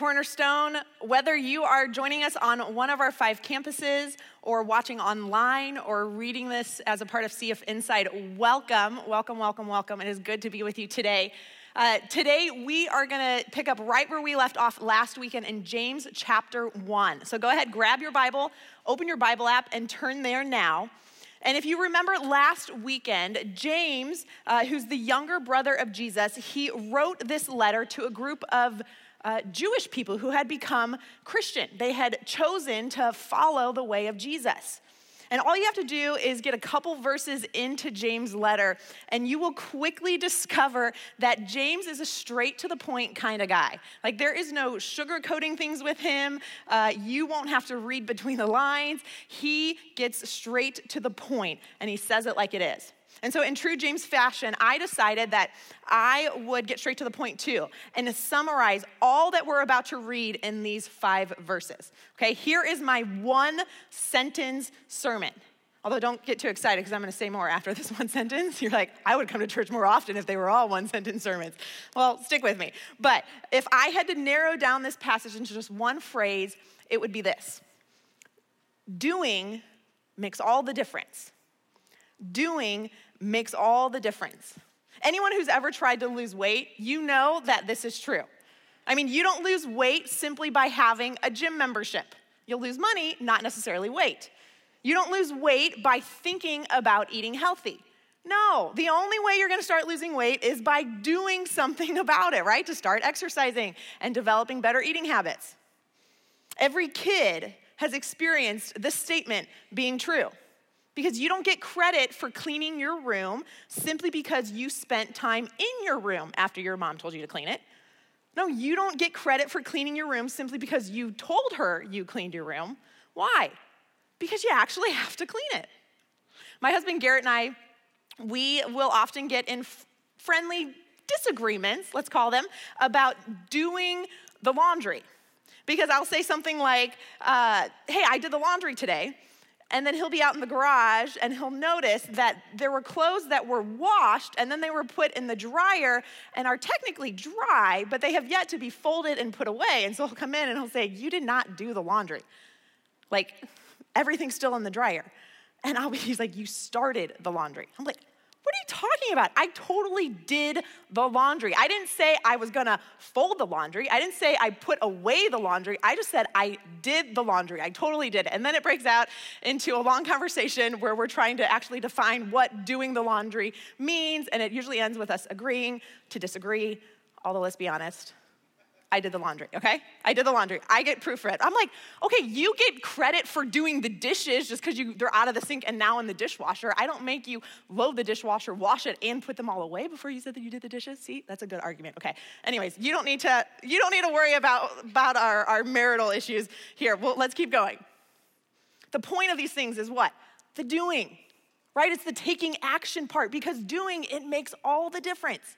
Cornerstone. Whether you are joining us on one of our five campuses or watching online or reading this as a part of CF Inside, welcome, welcome, welcome, welcome. It is good to be with you today. Uh, today, we are going to pick up right where we left off last weekend in James chapter 1. So go ahead, grab your Bible, open your Bible app, and turn there now. And if you remember last weekend, James, uh, who's the younger brother of Jesus, he wrote this letter to a group of uh, Jewish people who had become Christian. They had chosen to follow the way of Jesus. And all you have to do is get a couple verses into James' letter, and you will quickly discover that James is a straight to the point kind of guy. Like, there is no sugarcoating things with him. Uh, you won't have to read between the lines. He gets straight to the point, and he says it like it is. And so, in true James fashion, I decided that I would get straight to the point too and to summarize all that we're about to read in these five verses. Okay, here is my one sentence sermon. Although, don't get too excited because I'm going to say more after this one sentence. You're like, I would come to church more often if they were all one sentence sermons. Well, stick with me. But if I had to narrow down this passage into just one phrase, it would be this Doing makes all the difference. Doing makes all the difference. Anyone who's ever tried to lose weight, you know that this is true. I mean, you don't lose weight simply by having a gym membership. You'll lose money, not necessarily weight. You don't lose weight by thinking about eating healthy. No, the only way you're gonna start losing weight is by doing something about it, right? To start exercising and developing better eating habits. Every kid has experienced this statement being true because you don't get credit for cleaning your room simply because you spent time in your room after your mom told you to clean it. No, you don't get credit for cleaning your room simply because you told her you cleaned your room. Why? Because you actually have to clean it. My husband Garrett and I, we will often get in f- friendly disagreements, let's call them, about doing the laundry. Because I'll say something like, uh, hey, I did the laundry today. And then he'll be out in the garage and he'll notice that there were clothes that were washed and then they were put in the dryer and are technically dry, but they have yet to be folded and put away. And so he'll come in and he'll say, You did not do the laundry. Like, everything's still in the dryer. And I'll be, he's like, You started the laundry. I'm like, what are you talking about? I totally did the laundry. I didn't say I was gonna fold the laundry. I didn't say I put away the laundry. I just said I did the laundry. I totally did. And then it breaks out into a long conversation where we're trying to actually define what doing the laundry means. And it usually ends with us agreeing to disagree. Although, let's be honest, I did the laundry, okay? I did the laundry. I get proofread. I'm like, okay, you get credit for doing the dishes just because you they're out of the sink and now in the dishwasher. I don't make you load the dishwasher, wash it, and put them all away before you said that you did the dishes. See, that's a good argument. Okay. Anyways, you don't need to you don't need to worry about about our, our marital issues here. Well, let's keep going. The point of these things is what? The doing, right? It's the taking action part because doing it makes all the difference.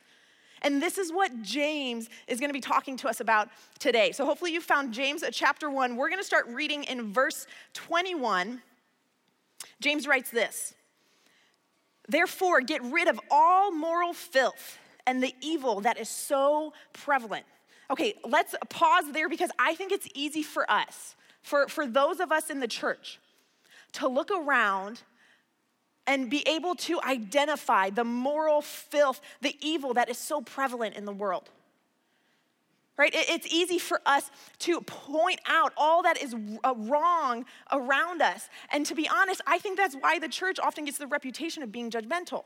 And this is what James is going to be talking to us about today. So hopefully you found James at chapter 1. We're going to start reading in verse 21. James writes this Therefore, get rid of all moral filth and the evil that is so prevalent. Okay, let's pause there because I think it's easy for us, for, for those of us in the church, to look around and be able to identify the moral filth, the evil that is so prevalent in the world. Right? It's easy for us to point out all that is uh, wrong around us. And to be honest, I think that's why the church often gets the reputation of being judgmental.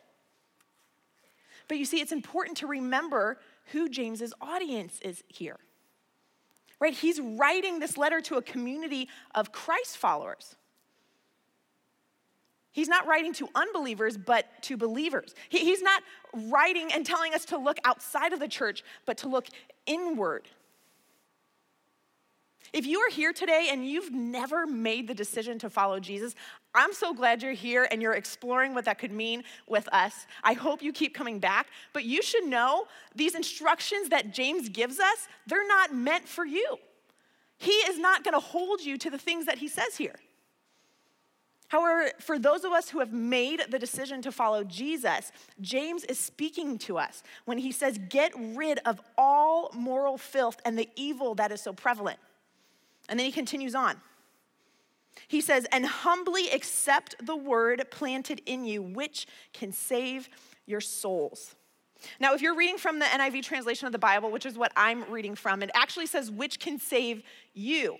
But you see, it's important to remember who James's audience is here. Right? He's writing this letter to a community of Christ followers. He's not writing to unbelievers, but to believers. He, he's not writing and telling us to look outside of the church, but to look inward. If you are here today and you've never made the decision to follow Jesus, I'm so glad you're here and you're exploring what that could mean with us. I hope you keep coming back, but you should know these instructions that James gives us, they're not meant for you. He is not going to hold you to the things that he says here. However, for those of us who have made the decision to follow Jesus, James is speaking to us when he says, Get rid of all moral filth and the evil that is so prevalent. And then he continues on. He says, And humbly accept the word planted in you, which can save your souls. Now, if you're reading from the NIV translation of the Bible, which is what I'm reading from, it actually says, Which can save you.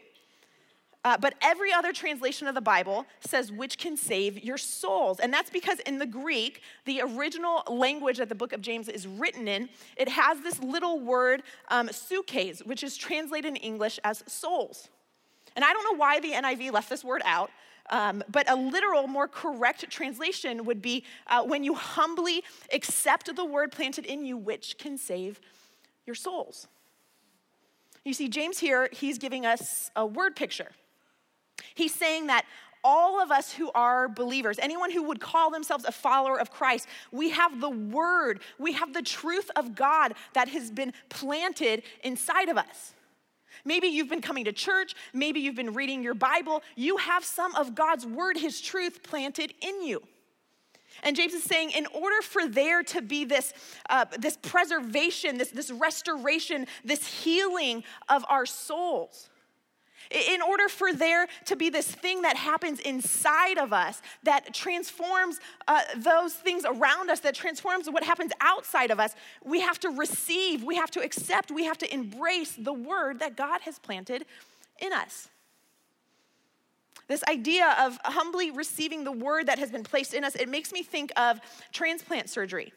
Uh, but every other translation of the Bible says, which can save your souls. And that's because in the Greek, the original language that the book of James is written in, it has this little word, um, psyches, which is translated in English as souls. And I don't know why the NIV left this word out. Um, but a literal, more correct translation would be uh, when you humbly accept the word planted in you, which can save your souls. You see, James here, he's giving us a word picture. He's saying that all of us who are believers, anyone who would call themselves a follower of Christ, we have the word, we have the truth of God that has been planted inside of us. Maybe you've been coming to church, maybe you've been reading your Bible. You have some of God's word, his truth planted in you. And James is saying, in order for there to be this, uh, this preservation, this, this restoration, this healing of our souls, in order for there to be this thing that happens inside of us that transforms uh, those things around us, that transforms what happens outside of us, we have to receive, we have to accept, we have to embrace the word that God has planted in us. This idea of humbly receiving the word that has been placed in us, it makes me think of transplant surgery.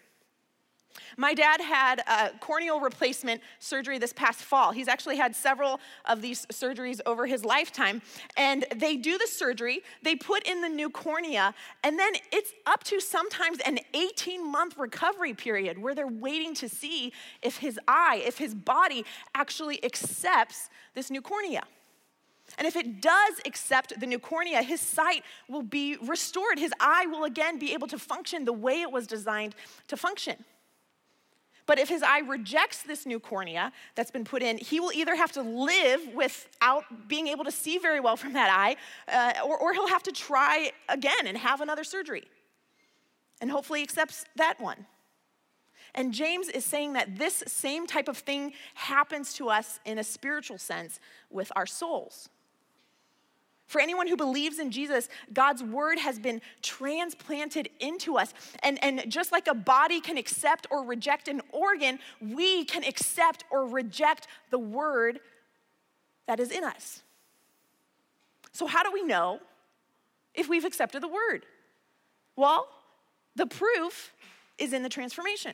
My dad had a corneal replacement surgery this past fall. He's actually had several of these surgeries over his lifetime. And they do the surgery, they put in the new cornea, and then it's up to sometimes an 18 month recovery period where they're waiting to see if his eye, if his body actually accepts this new cornea. And if it does accept the new cornea, his sight will be restored. His eye will again be able to function the way it was designed to function. But if his eye rejects this new cornea that's been put in, he will either have to live without being able to see very well from that eye, uh, or, or he'll have to try again and have another surgery. And hopefully accepts that one. And James is saying that this same type of thing happens to us in a spiritual sense with our souls. For anyone who believes in Jesus, God's word has been transplanted into us. And, and just like a body can accept or reject an organ, we can accept or reject the word that is in us. So, how do we know if we've accepted the word? Well, the proof is in the transformation.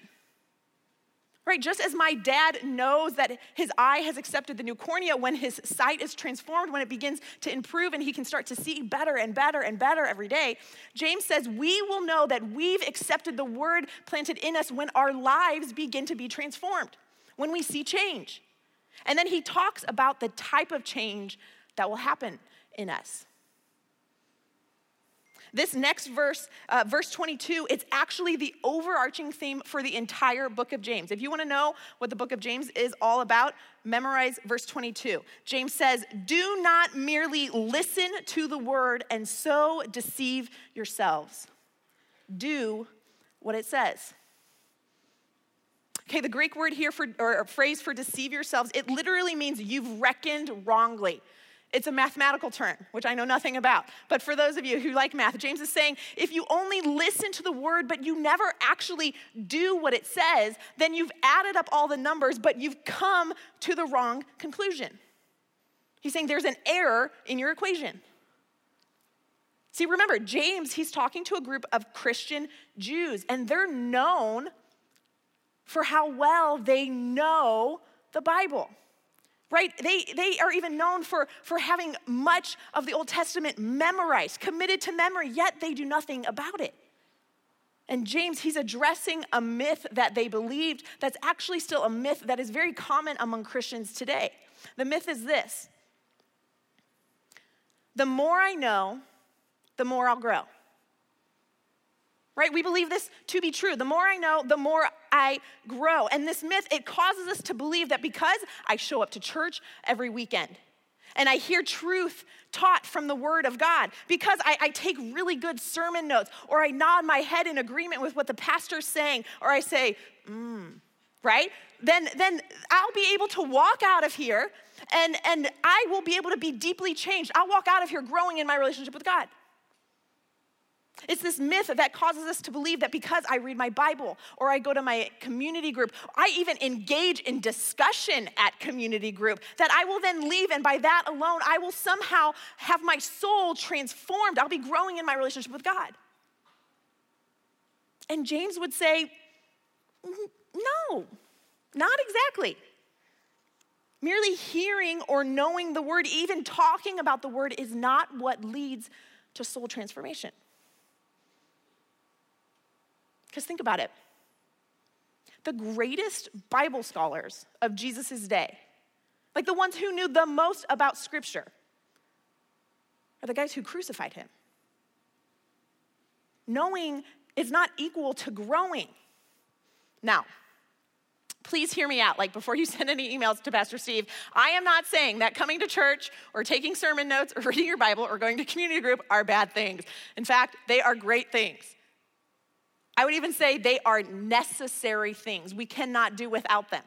Right? Just as my dad knows that his eye has accepted the new cornea when his sight is transformed, when it begins to improve and he can start to see better and better and better every day, James says we will know that we've accepted the word planted in us when our lives begin to be transformed, when we see change. And then he talks about the type of change that will happen in us. This next verse, uh, verse 22, it's actually the overarching theme for the entire book of James. If you want to know what the book of James is all about, memorize verse 22. James says, Do not merely listen to the word and so deceive yourselves. Do what it says. Okay, the Greek word here for, or phrase for deceive yourselves, it literally means you've reckoned wrongly. It's a mathematical term, which I know nothing about. But for those of you who like math, James is saying if you only listen to the word, but you never actually do what it says, then you've added up all the numbers, but you've come to the wrong conclusion. He's saying there's an error in your equation. See, remember, James, he's talking to a group of Christian Jews, and they're known for how well they know the Bible right? They, they are even known for, for having much of the Old Testament memorized, committed to memory, yet they do nothing about it. And James, he's addressing a myth that they believed that's actually still a myth that is very common among Christians today. The myth is this the more I know, the more I'll grow right? We believe this to be true. The more I know, the more I grow. And this myth, it causes us to believe that because I show up to church every weekend, and I hear truth taught from the Word of God, because I, I, take really good sermon notes, or I nod my head in agreement with what the pastor's saying, or I say, mm, right? Then, then I'll be able to walk out of here and, and I will be able to be deeply changed. I'll walk out of here growing in my relationship with God. It's this myth that causes us to believe that because I read my Bible or I go to my community group, I even engage in discussion at community group, that I will then leave and by that alone, I will somehow have my soul transformed. I'll be growing in my relationship with God. And James would say, no, not exactly. Merely hearing or knowing the word, even talking about the word, is not what leads to soul transformation. Because think about it the greatest Bible scholars of Jesus' day, like the ones who knew the most about Scripture, are the guys who crucified him. Knowing is not equal to growing. Now, please hear me out. Like before you send any emails to Pastor Steve, I am not saying that coming to church or taking sermon notes or reading your Bible or going to community group are bad things. In fact, they are great things. I would even say they are necessary things. We cannot do without them.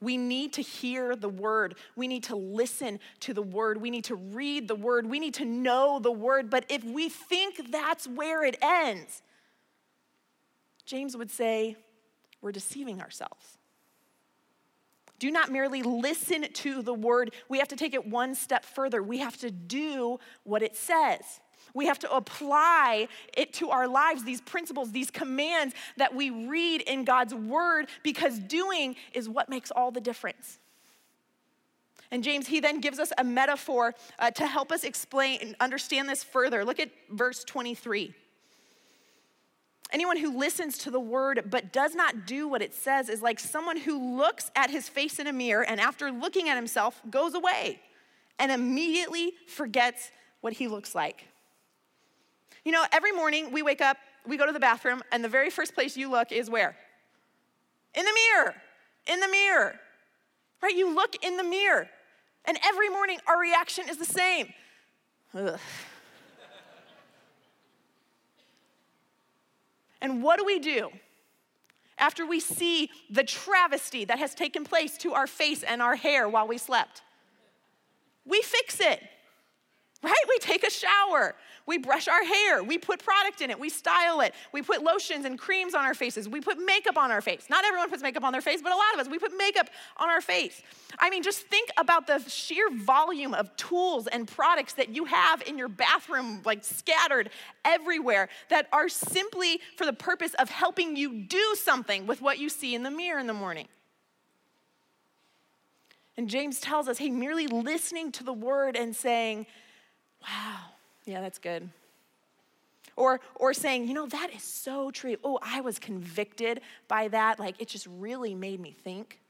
We need to hear the word. We need to listen to the word. We need to read the word. We need to know the word. But if we think that's where it ends, James would say, we're deceiving ourselves. Do not merely listen to the word. We have to take it one step further. We have to do what it says. We have to apply it to our lives, these principles, these commands that we read in God's word, because doing is what makes all the difference. And James, he then gives us a metaphor uh, to help us explain, and understand this further. Look at verse 23. Anyone who listens to the word but does not do what it says is like someone who looks at his face in a mirror and after looking at himself goes away and immediately forgets what he looks like. You know, every morning we wake up, we go to the bathroom, and the very first place you look is where? In the mirror. In the mirror. Right? You look in the mirror. And every morning our reaction is the same. Ugh. and what do we do? After we see the travesty that has taken place to our face and our hair while we slept, we fix it, right? We take a shower. We brush our hair. We put product in it. We style it. We put lotions and creams on our faces. We put makeup on our face. Not everyone puts makeup on their face, but a lot of us, we put makeup on our face. I mean, just think about the sheer volume of tools and products that you have in your bathroom, like scattered everywhere, that are simply for the purpose of helping you do something with what you see in the mirror in the morning. And James tells us, hey, merely listening to the word and saying, wow, yeah, that's good. Or, or saying, you know, that is so true. Oh, I was convicted by that. Like, it just really made me think.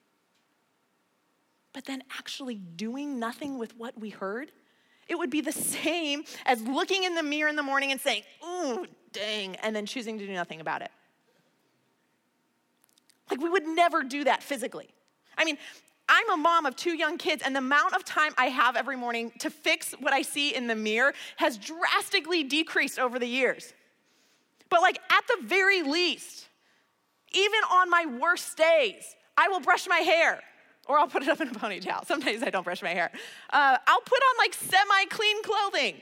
But then actually doing nothing with what we heard, it would be the same as looking in the mirror in the morning and saying, ooh, dang, and then choosing to do nothing about it. Like, we would never do that physically. I mean, I'm a mom of two young kids, and the amount of time I have every morning to fix what I see in the mirror has drastically decreased over the years. But, like, at the very least, even on my worst days, I will brush my hair or I'll put it up in a ponytail. Sometimes I don't brush my hair. Uh, I'll put on like semi clean clothing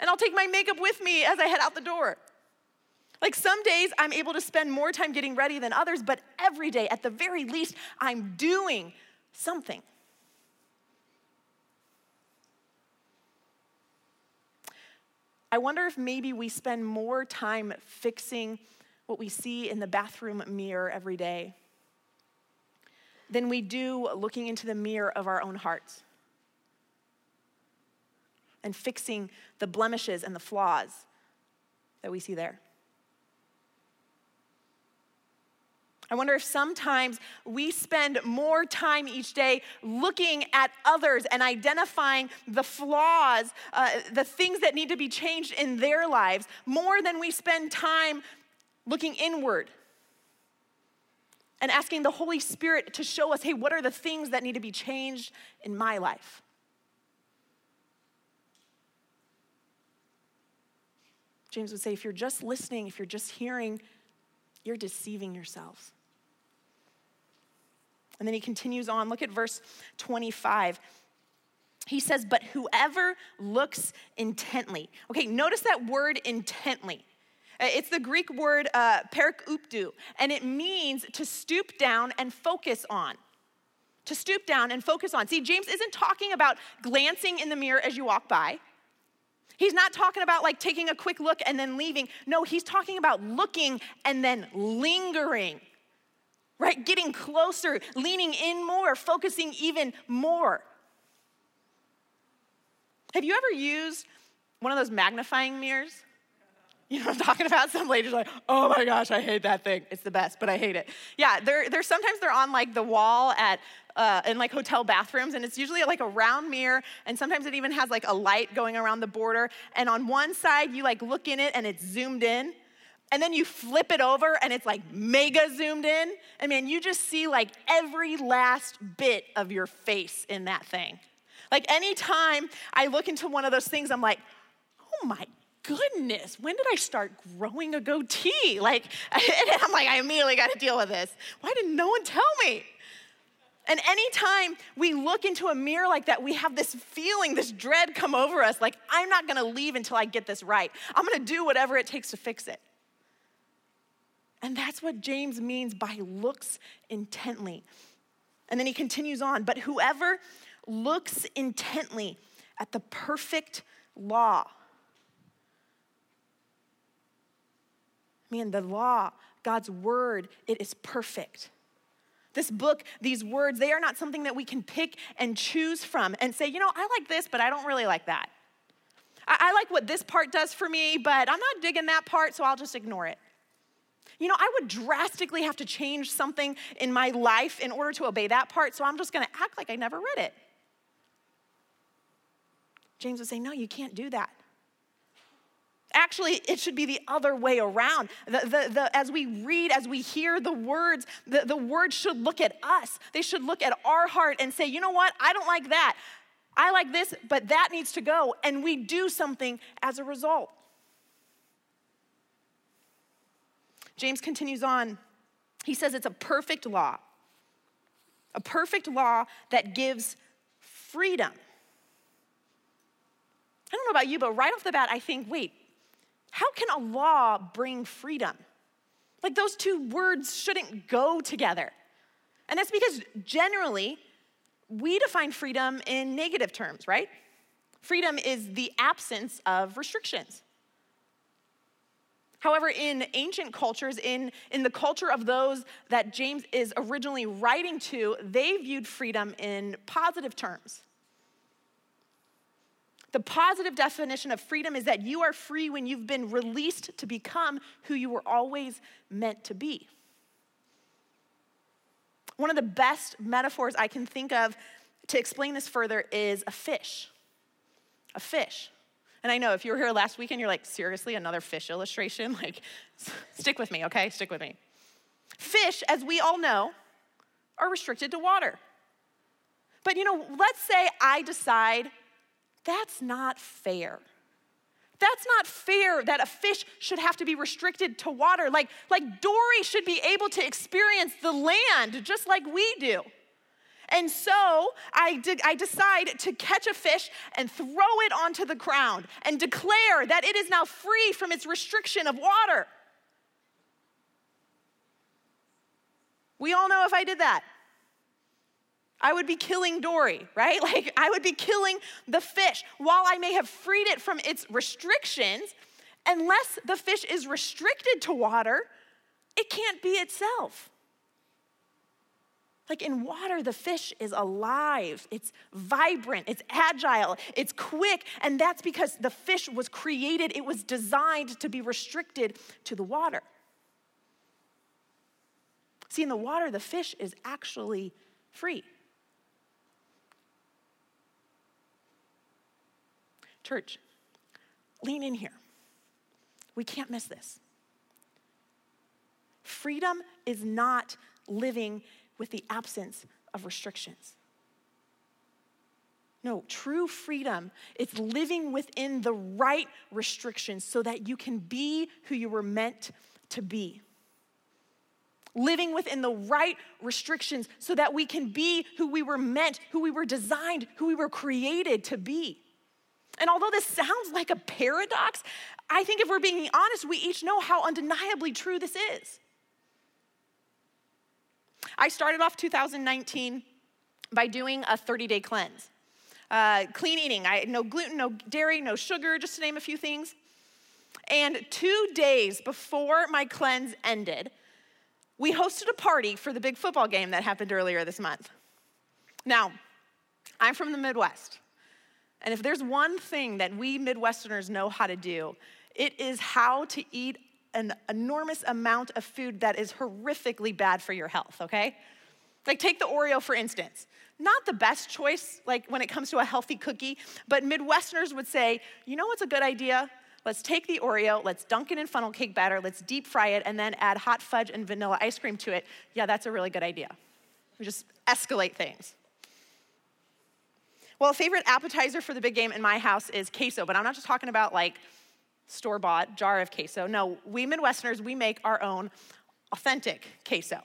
and I'll take my makeup with me as I head out the door. Like some days I'm able to spend more time getting ready than others, but every day, at the very least, I'm doing something. I wonder if maybe we spend more time fixing what we see in the bathroom mirror every day than we do looking into the mirror of our own hearts and fixing the blemishes and the flaws that we see there. I wonder if sometimes we spend more time each day looking at others and identifying the flaws, uh, the things that need to be changed in their lives, more than we spend time looking inward and asking the Holy Spirit to show us hey, what are the things that need to be changed in my life? James would say if you're just listening, if you're just hearing, you're deceiving yourselves. And then he continues on. Look at verse 25. He says, But whoever looks intently. Okay, notice that word intently. Uh, it's the Greek word uh, and it means to stoop down and focus on. To stoop down and focus on. See, James isn't talking about glancing in the mirror as you walk by. He's not talking about like taking a quick look and then leaving. No, he's talking about looking and then lingering, right? Getting closer, leaning in more, focusing even more. Have you ever used one of those magnifying mirrors? You know I'm talking about? Some ladies like, oh my gosh, I hate that thing. It's the best, but I hate it. Yeah, they're, they're sometimes they're on like the wall at uh, in like hotel bathrooms, and it's usually like a round mirror, and sometimes it even has like a light going around the border. And on one side, you like look in it and it's zoomed in, and then you flip it over and it's like mega zoomed in. I mean, you just see like every last bit of your face in that thing. Like anytime I look into one of those things, I'm like, oh my goodness, when did I start growing a goatee? Like, and I'm like, I immediately got to deal with this. Why didn't no one tell me? And anytime we look into a mirror like that, we have this feeling, this dread come over us like, I'm not gonna leave until I get this right. I'm gonna do whatever it takes to fix it. And that's what James means by looks intently. And then he continues on, but whoever looks intently at the perfect law, man, the law, God's word, it is perfect. This book, these words, they are not something that we can pick and choose from and say, you know, I like this, but I don't really like that. I, I like what this part does for me, but I'm not digging that part, so I'll just ignore it. You know, I would drastically have to change something in my life in order to obey that part, so I'm just gonna act like I never read it. James would say, No, you can't do that. Actually, it should be the other way around. The, the, the, as we read, as we hear the words, the, the words should look at us. They should look at our heart and say, you know what? I don't like that. I like this, but that needs to go. And we do something as a result. James continues on. He says it's a perfect law, a perfect law that gives freedom. I don't know about you, but right off the bat, I think, wait, how can a law bring freedom? Like those two words shouldn't go together. And that's because generally we define freedom in negative terms, right? Freedom is the absence of restrictions. However, in ancient cultures, in, in the culture of those that James is originally writing to, they viewed freedom in positive terms. The positive definition of freedom is that you are free when you've been released to become who you were always meant to be. One of the best metaphors I can think of to explain this further is a fish. A fish. And I know if you were here last weekend, you're like, seriously, another fish illustration? Like, stick with me, okay? Stick with me. Fish, as we all know, are restricted to water. But you know, let's say I decide that's not fair. That's not fair that a fish should have to be restricted to water. Like, like Dory should be able to experience the land just like we do. And so I, did, I decide to catch a fish and throw it onto the ground and declare that it is now free from its restriction of water. We all know if I did that, I would be killing Dory, right? Like I would be killing the fish. While I may have freed it from its restrictions, unless the fish is restricted to water, it can't be itself. Like in water, the fish is alive, it's vibrant, it's agile, it's quick, and that's because the fish was created, it was designed to be restricted to the water. See, in the water, the fish is actually free. Church, lean in here. We can't miss this. Freedom is not living with the absence of restrictions. No, true freedom, it's living within the right restrictions so that you can be who you were meant to be. Living within the right restrictions so that we can be who we were meant, who we were designed, who we were created to be. And although this sounds like a paradox, I think if we're being honest, we each know how undeniably true this is. I started off 2019 by doing a 30 day cleanse. Uh, clean eating, I, no gluten, no dairy, no sugar, just to name a few things. And two days before my cleanse ended, we hosted a party for the big football game that happened earlier this month. Now, I'm from the Midwest. And if there's one thing that we Midwesterners know how to do, it is how to eat an enormous amount of food that is horrifically bad for your health, okay? Like, take the Oreo for instance. Not the best choice, like when it comes to a healthy cookie, but Midwesterners would say, you know what's a good idea? Let's take the Oreo, let's dunk it in funnel cake batter, let's deep fry it, and then add hot fudge and vanilla ice cream to it. Yeah, that's a really good idea. We just escalate things. Well, a favorite appetizer for the big game in my house is queso, but I'm not just talking about like store bought jar of queso. No, we Midwesterners, we make our own authentic queso.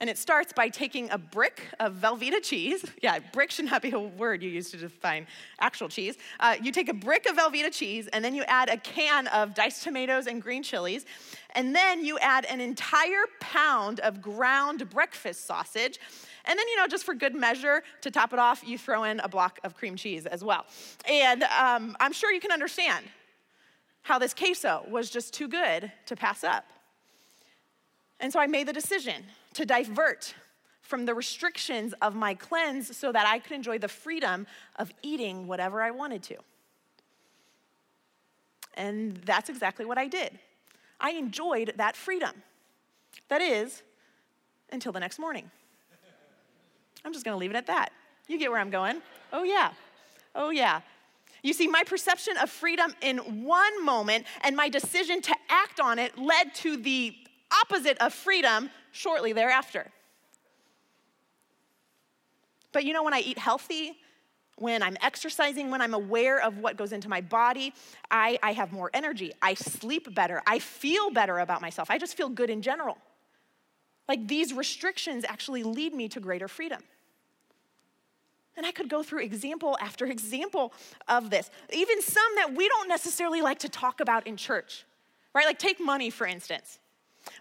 And it starts by taking a brick of Velveeta cheese. Yeah, brick should not be a word you use to define actual cheese. Uh, you take a brick of Velveeta cheese, and then you add a can of diced tomatoes and green chilies. And then you add an entire pound of ground breakfast sausage. And then, you know, just for good measure, to top it off, you throw in a block of cream cheese as well. And um, I'm sure you can understand how this queso was just too good to pass up. And so I made the decision to divert from the restrictions of my cleanse so that I could enjoy the freedom of eating whatever I wanted to. And that's exactly what I did. I enjoyed that freedom. That is, until the next morning. I'm just gonna leave it at that. You get where I'm going. Oh, yeah. Oh, yeah. You see, my perception of freedom in one moment and my decision to act on it led to the opposite of freedom shortly thereafter. But you know, when I eat healthy, when I'm exercising, when I'm aware of what goes into my body, I, I have more energy. I sleep better. I feel better about myself. I just feel good in general. Like these restrictions actually lead me to greater freedom. And I could go through example after example of this, even some that we don't necessarily like to talk about in church, right? Like, take money, for instance.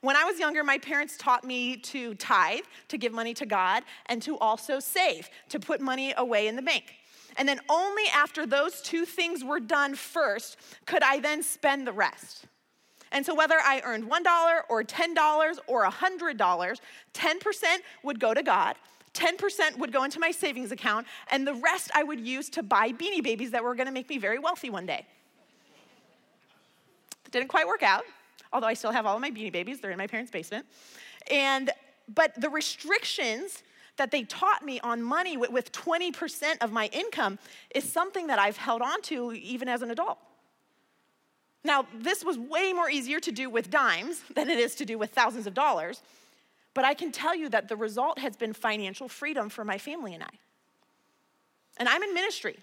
When I was younger, my parents taught me to tithe, to give money to God, and to also save, to put money away in the bank. And then only after those two things were done first could I then spend the rest. And so, whether I earned $1 or $10 or $100, 10% would go to God, 10% would go into my savings account, and the rest I would use to buy beanie babies that were gonna make me very wealthy one day. It didn't quite work out, although I still have all of my beanie babies, they're in my parents' basement. And but the restrictions that they taught me on money with 20% of my income is something that I've held on to even as an adult. Now, this was way more easier to do with dimes than it is to do with thousands of dollars. But I can tell you that the result has been financial freedom for my family and I. And I'm in ministry.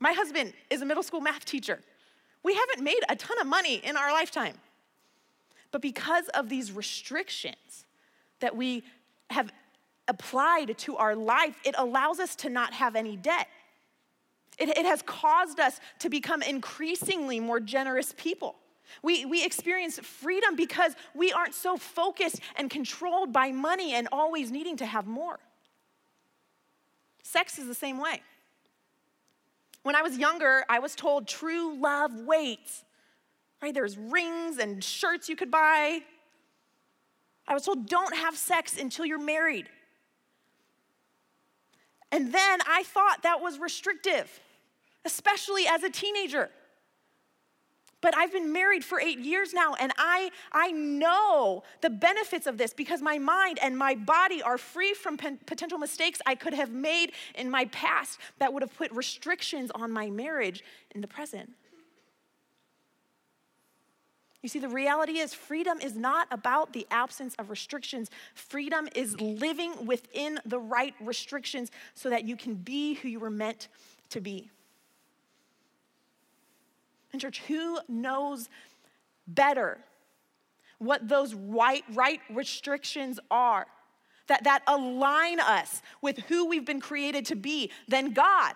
My husband is a middle school math teacher. We haven't made a ton of money in our lifetime. But because of these restrictions that we have applied to our life, it allows us to not have any debt. It, it, has caused us to become increasingly more generous people. We, we experience freedom because we aren't so focused and controlled by money and always needing to have more. Sex is the same way. When I was younger, I was told true love waits. Right? There's rings and shirts you could buy. I was told don't have sex until you're married. And then I thought that was restrictive, especially as a teenager. But I've been married for eight years now, and I, I know the benefits of this because my mind and my body are free from potential mistakes I could have made in my past that would have put restrictions on my marriage in the present. You see, the reality is freedom is not about the absence of restrictions. Freedom is living within the right restrictions so that you can be who you were meant to be. And, church, who knows better what those right, right restrictions are that, that align us with who we've been created to be than God,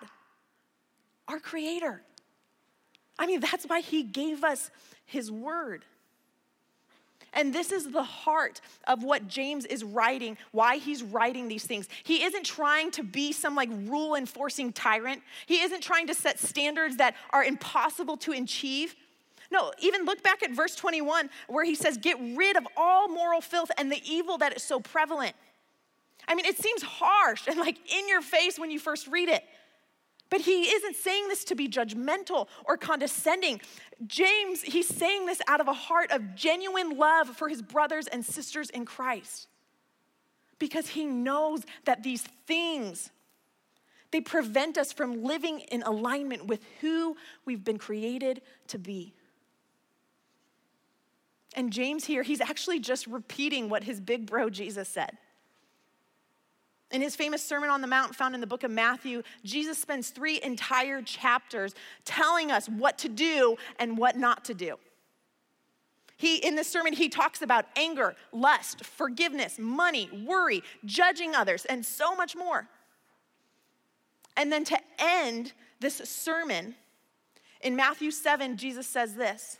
our Creator? I mean, that's why He gave us his word. And this is the heart of what James is writing, why he's writing these things. He isn't trying to be some like rule enforcing tyrant. He isn't trying to set standards that are impossible to achieve. No, even look back at verse 21 where he says, Get rid of all moral filth and the evil that is so prevalent. I mean, it seems harsh and like in your face when you first read it. But he isn't saying this to be judgmental or condescending. James, he's saying this out of a heart of genuine love for his brothers and sisters in Christ. Because he knows that these things they prevent us from living in alignment with who we've been created to be. And James here, he's actually just repeating what his big bro Jesus said. In his famous Sermon on the Mount, found in the book of Matthew, Jesus spends three entire chapters telling us what to do and what not to do. He, in this sermon, he talks about anger, lust, forgiveness, money, worry, judging others, and so much more. And then to end this sermon, in Matthew 7, Jesus says this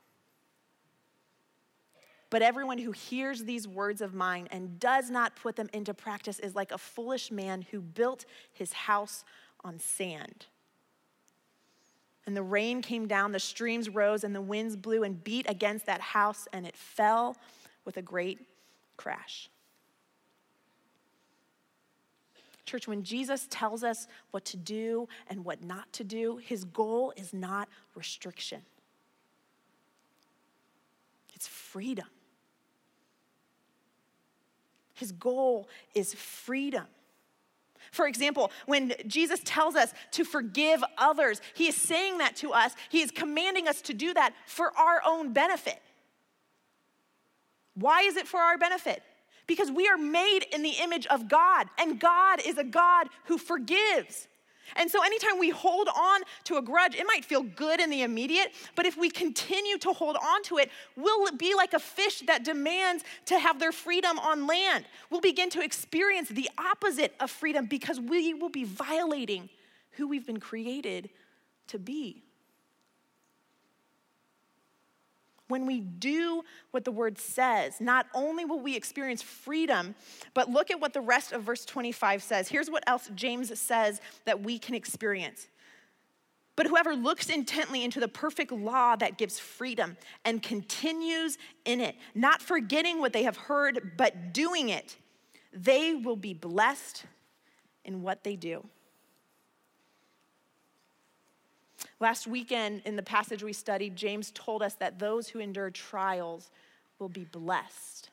But everyone who hears these words of mine and does not put them into practice is like a foolish man who built his house on sand. And the rain came down, the streams rose, and the winds blew and beat against that house, and it fell with a great crash. Church, when Jesus tells us what to do and what not to do, his goal is not restriction, it's freedom. His goal is freedom. For example, when Jesus tells us to forgive others, he is saying that to us. He is commanding us to do that for our own benefit. Why is it for our benefit? Because we are made in the image of God, and God is a God who forgives. And so, anytime we hold on to a grudge, it might feel good in the immediate, but if we continue to hold on to it, we'll be like a fish that demands to have their freedom on land. We'll begin to experience the opposite of freedom because we will be violating who we've been created to be. When we do what the word says, not only will we experience freedom, but look at what the rest of verse 25 says. Here's what else James says that we can experience. But whoever looks intently into the perfect law that gives freedom and continues in it, not forgetting what they have heard, but doing it, they will be blessed in what they do. Last weekend, in the passage we studied, James told us that those who endure trials will be blessed.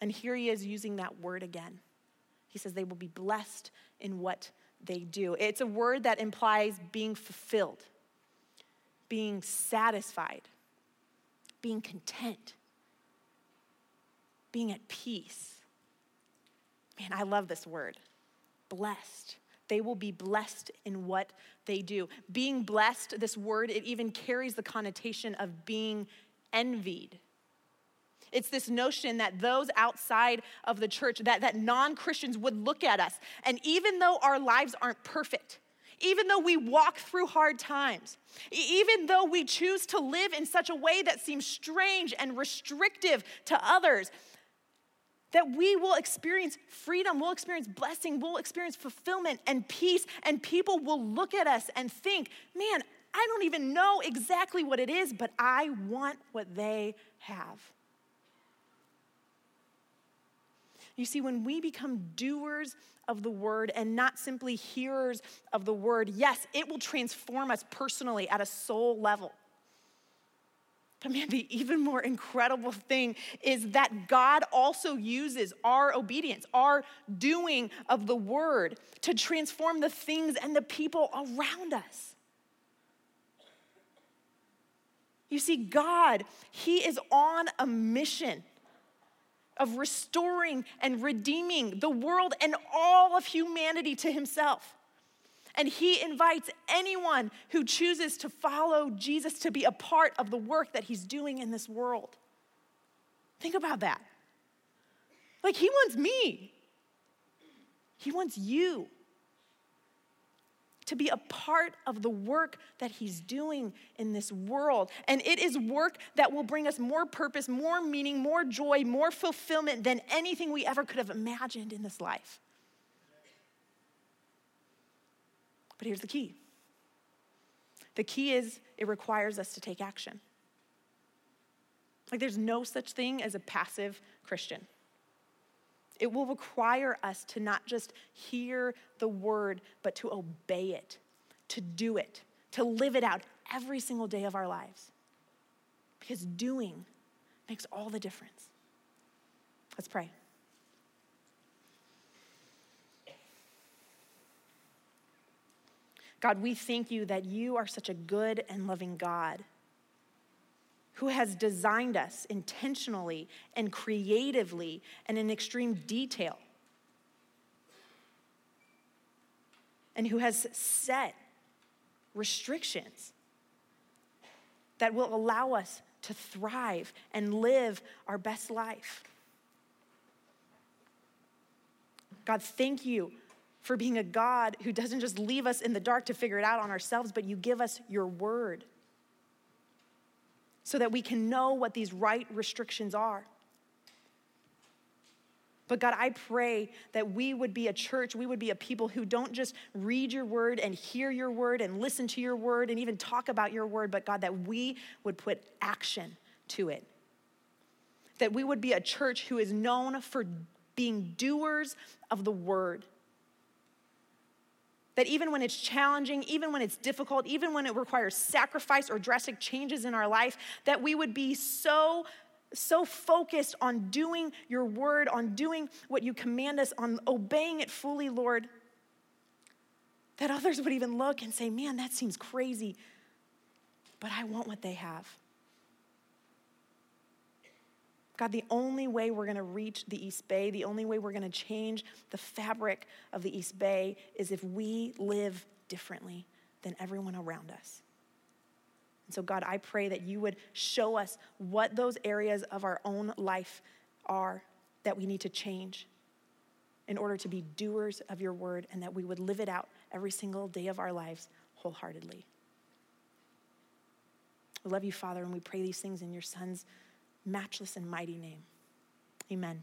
And here he is using that word again. He says they will be blessed in what they do. It's a word that implies being fulfilled, being satisfied, being content, being at peace. Man, I love this word blessed. They will be blessed in what they do. Being blessed, this word, it even carries the connotation of being envied. It's this notion that those outside of the church, that, that non Christians would look at us. And even though our lives aren't perfect, even though we walk through hard times, even though we choose to live in such a way that seems strange and restrictive to others, that we will experience freedom, we'll experience blessing, we'll experience fulfillment and peace, and people will look at us and think, man, I don't even know exactly what it is, but I want what they have. You see, when we become doers of the word and not simply hearers of the word, yes, it will transform us personally at a soul level. But man, the even more incredible thing is that God also uses our obedience, our doing of the word to transform the things and the people around us. You see, God, He is on a mission of restoring and redeeming the world and all of humanity to Himself. And He invites anyone who chooses to follow Jesus to be a part of the work that He's doing in this world. Think about that. Like, He wants me, He wants you to be a part of the work that He's doing in this world. And it is work that will bring us more purpose, more meaning, more joy, more fulfillment than anything we ever could have imagined in this life. But here's the key the key is it requires us to take action. Like, there's no such thing as a passive Christian. It will require us to not just hear the word, but to obey it, to do it, to live it out every single day of our lives. Because doing makes all the difference. Let's pray. God, we thank you that you are such a good and loving God who has designed us intentionally and creatively and in extreme detail, and who has set restrictions that will allow us to thrive and live our best life. God, thank you for being a God who doesn't just leave us in the dark to figure it out on ourselves, but you give us your word so that we can know what these right restrictions are. But God, I pray that we would be a church, we would be a people who don't just read your word and hear your word and listen to your word and even talk about your word, but God, that we would put action to it. That we would be a church who is known for being doers of the word that even when it's challenging, even when it's difficult, even when it requires sacrifice or drastic changes in our life, that we would be so so focused on doing your word, on doing what you command us, on obeying it fully, Lord, that others would even look and say, Man, that seems crazy, but I want what they have. God, the only way we're going to reach the East Bay, the only way we're going to change the fabric of the East Bay is if we live differently than everyone around us. And so, God, I pray that you would show us what those areas of our own life are that we need to change in order to be doers of your word and that we would live it out every single day of our lives wholeheartedly. We love you, Father, and we pray these things in your Son's matchless and mighty name. Amen.